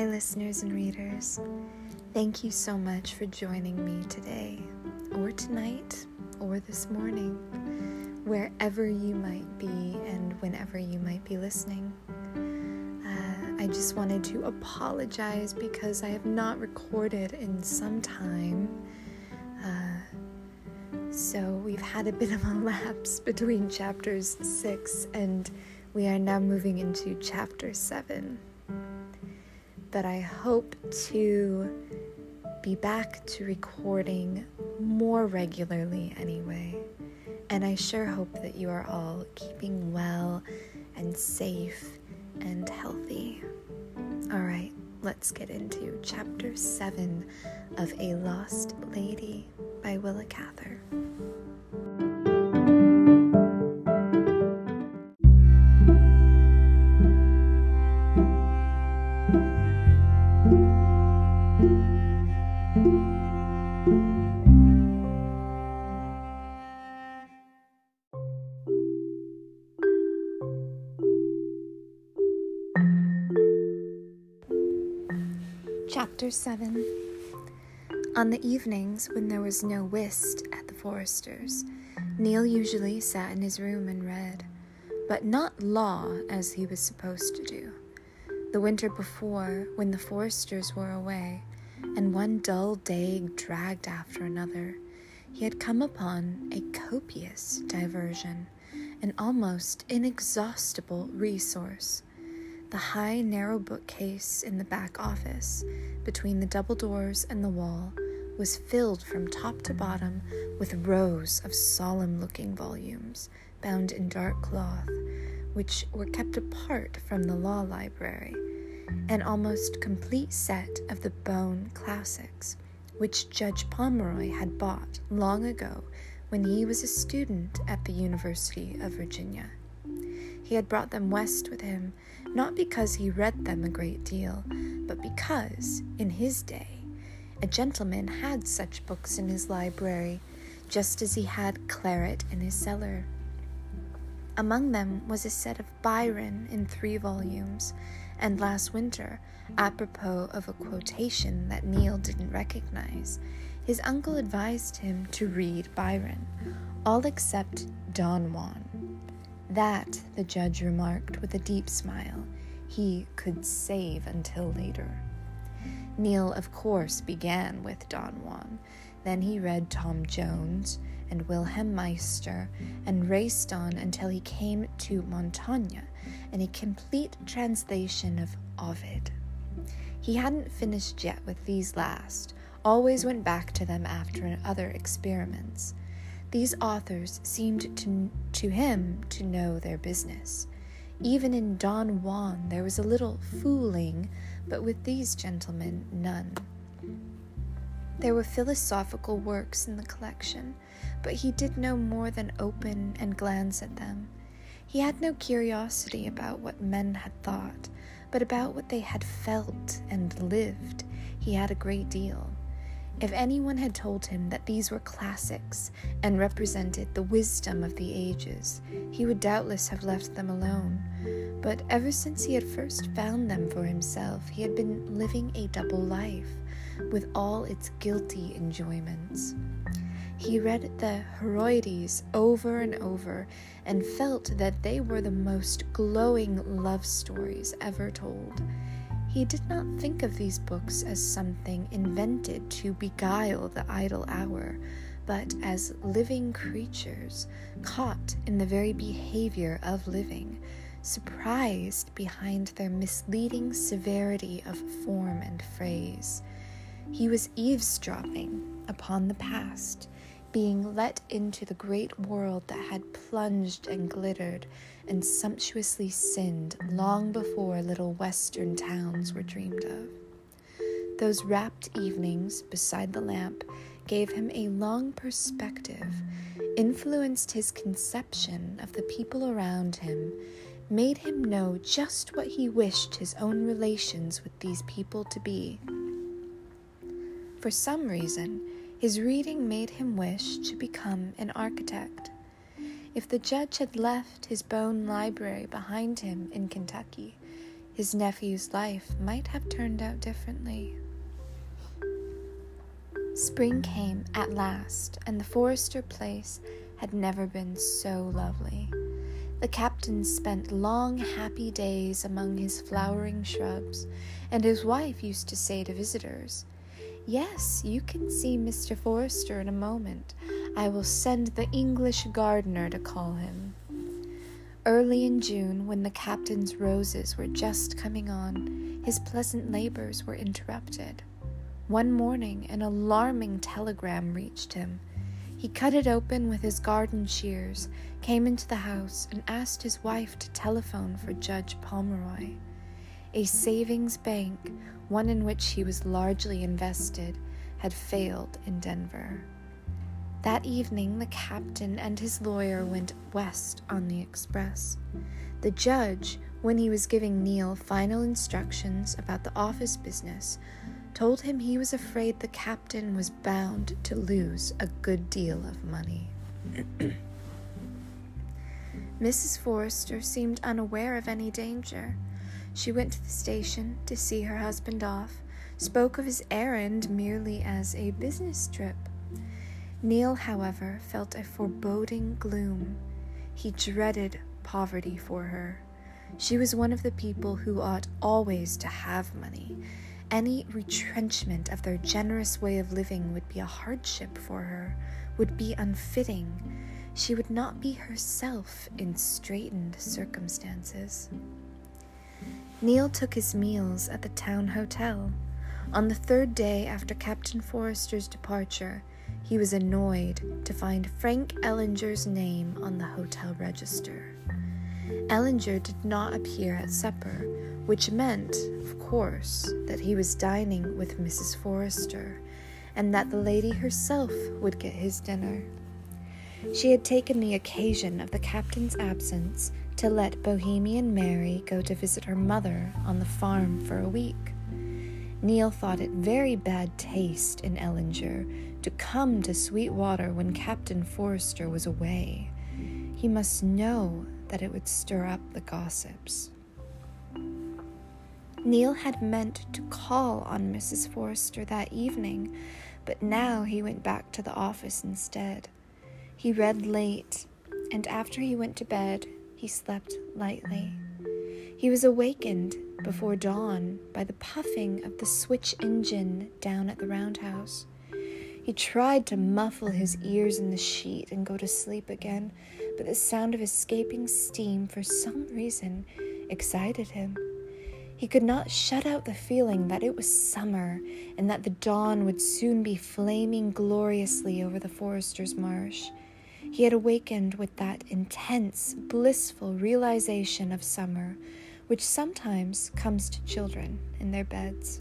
Hi, listeners and readers. Thank you so much for joining me today, or tonight, or this morning, wherever you might be and whenever you might be listening. Uh, I just wanted to apologize because I have not recorded in some time. Uh, so we've had a bit of a lapse between chapters 6 and we are now moving into chapter 7 but I hope to be back to recording more regularly anyway. And I sure hope that you are all keeping well and safe and healthy. All right, let's get into chapter 7 of A Lost Lady by Willa Cather. Chapter 7 On the evenings when there was no whist at the Forresters, Neil usually sat in his room and read, but not law as he was supposed to do. The winter before, when the Forresters were away, and one dull day dragged after another, he had come upon a copious diversion, an almost inexhaustible resource the high, narrow bookcase in the back office, between the double doors and the wall, was filled from top to bottom with rows of solemn looking volumes bound in dark cloth, which were kept apart from the law library, an almost complete set of the Bohn classics, which Judge Pomeroy had bought long ago when he was a student at the University of Virginia. He had brought them west with him, not because he read them a great deal, but because, in his day, a gentleman had such books in his library, just as he had claret in his cellar. Among them was a set of Byron in three volumes, and last winter, apropos of a quotation that Neil didn't recognize, his uncle advised him to read Byron, all except Don Juan. That, the judge remarked with a deep smile, he could save until later. Neil, of course, began with Don Juan. Then he read Tom Jones and Wilhelm Meister and raced on until he came to Montaigne and a complete translation of Ovid. He hadn't finished yet with these last, always went back to them after other experiments. These authors seemed to, to him to know their business. Even in Don Juan there was a little fooling, but with these gentlemen, none. There were philosophical works in the collection, but he did no more than open and glance at them. He had no curiosity about what men had thought, but about what they had felt and lived, he had a great deal. If anyone had told him that these were classics and represented the wisdom of the ages, he would doubtless have left them alone. But ever since he had first found them for himself, he had been living a double life, with all its guilty enjoyments. He read the Heroides over and over and felt that they were the most glowing love stories ever told. He did not think of these books as something invented to beguile the idle hour, but as living creatures caught in the very behavior of living, surprised behind their misleading severity of form and phrase. He was eavesdropping upon the past being let into the great world that had plunged and glittered and sumptuously sinned long before little western towns were dreamed of. Those rapt evenings beside the lamp gave him a long perspective, influenced his conception of the people around him, made him know just what he wished his own relations with these people to be. For some reason, his reading made him wish to become an architect. If the judge had left his Bohn library behind him in Kentucky, his nephew's life might have turned out differently. Spring came at last, and the Forrester place had never been so lovely. The captain spent long, happy days among his flowering shrubs, and his wife used to say to visitors, Yes, you can see Mr. Forrester in a moment. I will send the English gardener to call him. Early in June, when the captain's roses were just coming on, his pleasant labors were interrupted. One morning, an alarming telegram reached him. He cut it open with his garden shears, came into the house, and asked his wife to telephone for Judge Pomeroy. A savings bank, one in which he was largely invested, had failed in Denver. That evening, the captain and his lawyer went west on the express. The judge, when he was giving Neil final instructions about the office business, told him he was afraid the captain was bound to lose a good deal of money. Mrs. Forrester seemed unaware of any danger. She went to the station to see her husband off, spoke of his errand merely as a business trip. Neil, however, felt a foreboding gloom. He dreaded poverty for her. She was one of the people who ought always to have money. Any retrenchment of their generous way of living would be a hardship for her, would be unfitting. She would not be herself in straitened circumstances. Neil took his meals at the town hotel. On the third day after Captain Forrester's departure, he was annoyed to find Frank Ellinger's name on the hotel register. Ellinger did not appear at supper, which meant, of course, that he was dining with Mrs. Forrester, and that the lady herself would get his dinner. She had taken the occasion of the captain's absence to let Bohemian Mary go to visit her mother on the farm for a week. Neil thought it very bad taste in Ellinger to come to Sweetwater when Captain Forrester was away. He must know that it would stir up the gossips. Neil had meant to call on Mrs. Forrester that evening, but now he went back to the office instead. He read late, and after he went to bed, he slept lightly. He was awakened before dawn by the puffing of the switch engine down at the roundhouse. He tried to muffle his ears in the sheet and go to sleep again, but the sound of escaping steam, for some reason, excited him. He could not shut out the feeling that it was summer and that the dawn would soon be flaming gloriously over the Forrester's marsh. He had awakened with that intense, blissful realization of summer, which sometimes comes to children in their beds.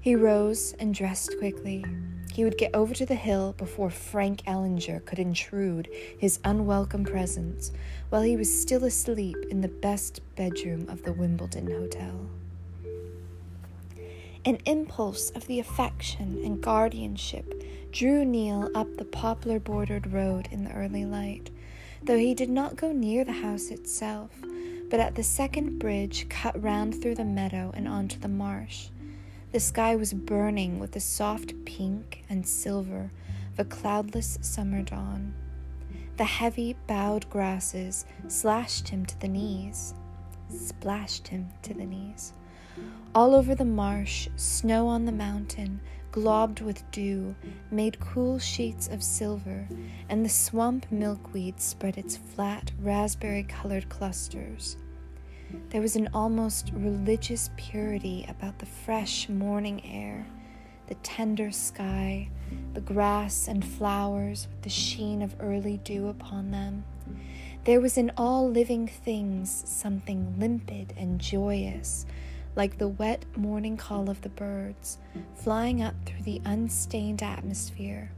He rose and dressed quickly. He would get over to the hill before Frank Ellinger could intrude his unwelcome presence while he was still asleep in the best bedroom of the Wimbledon Hotel. An impulse of the affection and guardianship drew Neil up the poplar bordered road in the early light, though he did not go near the house itself, but at the second bridge cut round through the meadow and onto the marsh. The sky was burning with the soft pink and silver of a cloudless summer dawn. The heavy bowed grasses slashed him to the knees, splashed him to the knees. All over the marsh, snow on the mountain, globbed with dew, made cool sheets of silver, and the swamp milkweed spread its flat, raspberry colored clusters. There was an almost religious purity about the fresh morning air, the tender sky, the grass and flowers with the sheen of early dew upon them. There was in all living things something limpid and joyous, like the wet morning call of the birds flying up through the unstained atmosphere.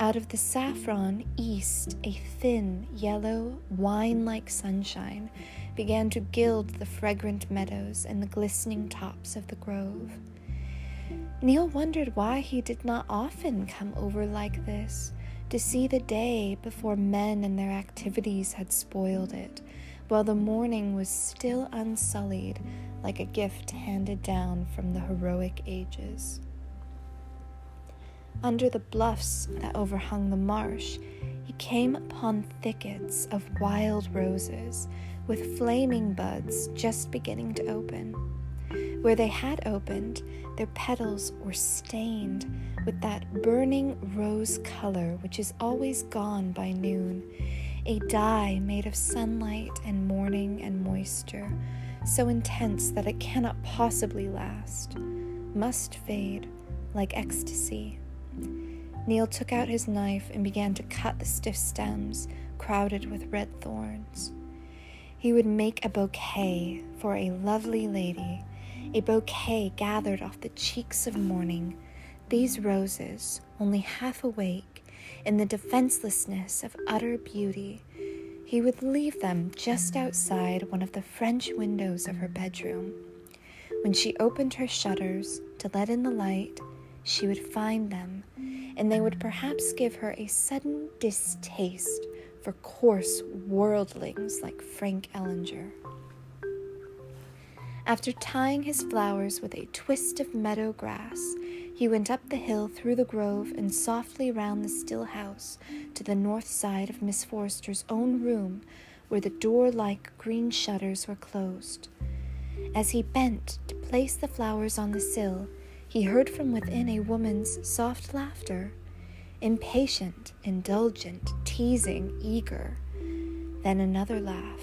Out of the saffron east, a thin, yellow, wine like sunshine began to gild the fragrant meadows and the glistening tops of the grove. Neil wondered why he did not often come over like this to see the day before men and their activities had spoiled it, while the morning was still unsullied like a gift handed down from the heroic ages. Under the bluffs that overhung the marsh, he came upon thickets of wild roses with flaming buds just beginning to open. Where they had opened, their petals were stained with that burning rose color which is always gone by noon, a dye made of sunlight and morning and moisture, so intense that it cannot possibly last, must fade like ecstasy. Neil took out his knife and began to cut the stiff stems crowded with red thorns. He would make a bouquet for a lovely lady, a bouquet gathered off the cheeks of morning. These roses, only half awake, in the defenselessness of utter beauty, he would leave them just outside one of the French windows of her bedroom. When she opened her shutters to let in the light, she would find them, and they would perhaps give her a sudden distaste for coarse worldlings like Frank Ellinger. After tying his flowers with a twist of meadow grass, he went up the hill through the grove and softly round the still house to the north side of Miss Forrester's own room, where the door like green shutters were closed. As he bent to place the flowers on the sill, he heard from within a woman's soft laughter, impatient, indulgent, teasing, eager. Then another laugh,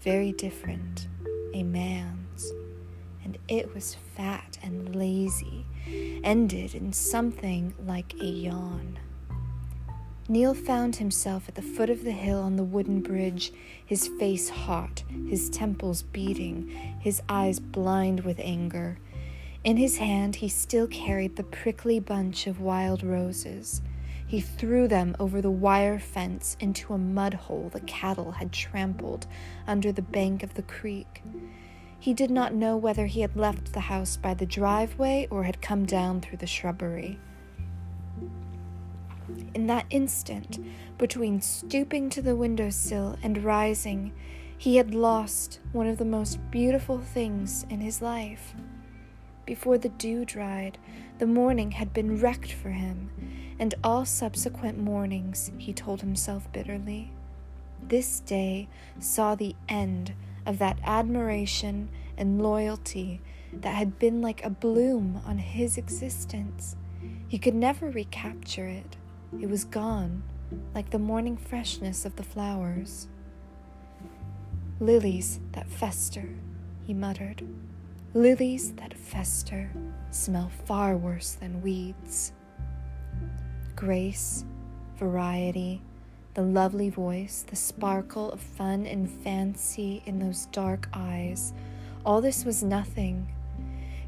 very different, a man's, and it was fat and lazy, ended in something like a yawn. Neil found himself at the foot of the hill on the wooden bridge, his face hot, his temples beating, his eyes blind with anger. In his hand, he still carried the prickly bunch of wild roses. He threw them over the wire fence into a mud hole the cattle had trampled under the bank of the creek. He did not know whether he had left the house by the driveway or had come down through the shrubbery. In that instant, between stooping to the window sill and rising, he had lost one of the most beautiful things in his life. Before the dew dried, the morning had been wrecked for him, and all subsequent mornings, he told himself bitterly. This day saw the end of that admiration and loyalty that had been like a bloom on his existence. He could never recapture it. It was gone, like the morning freshness of the flowers. Lilies that fester, he muttered. Lilies that fester smell far worse than weeds. Grace, variety, the lovely voice, the sparkle of fun and fancy in those dark eyes, all this was nothing.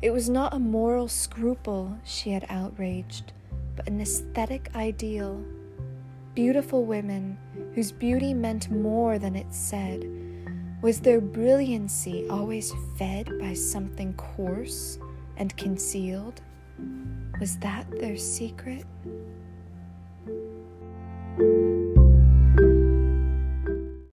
It was not a moral scruple she had outraged, but an aesthetic ideal. Beautiful women whose beauty meant more than it said was their brilliancy always fed by something coarse and concealed? Was that their secret?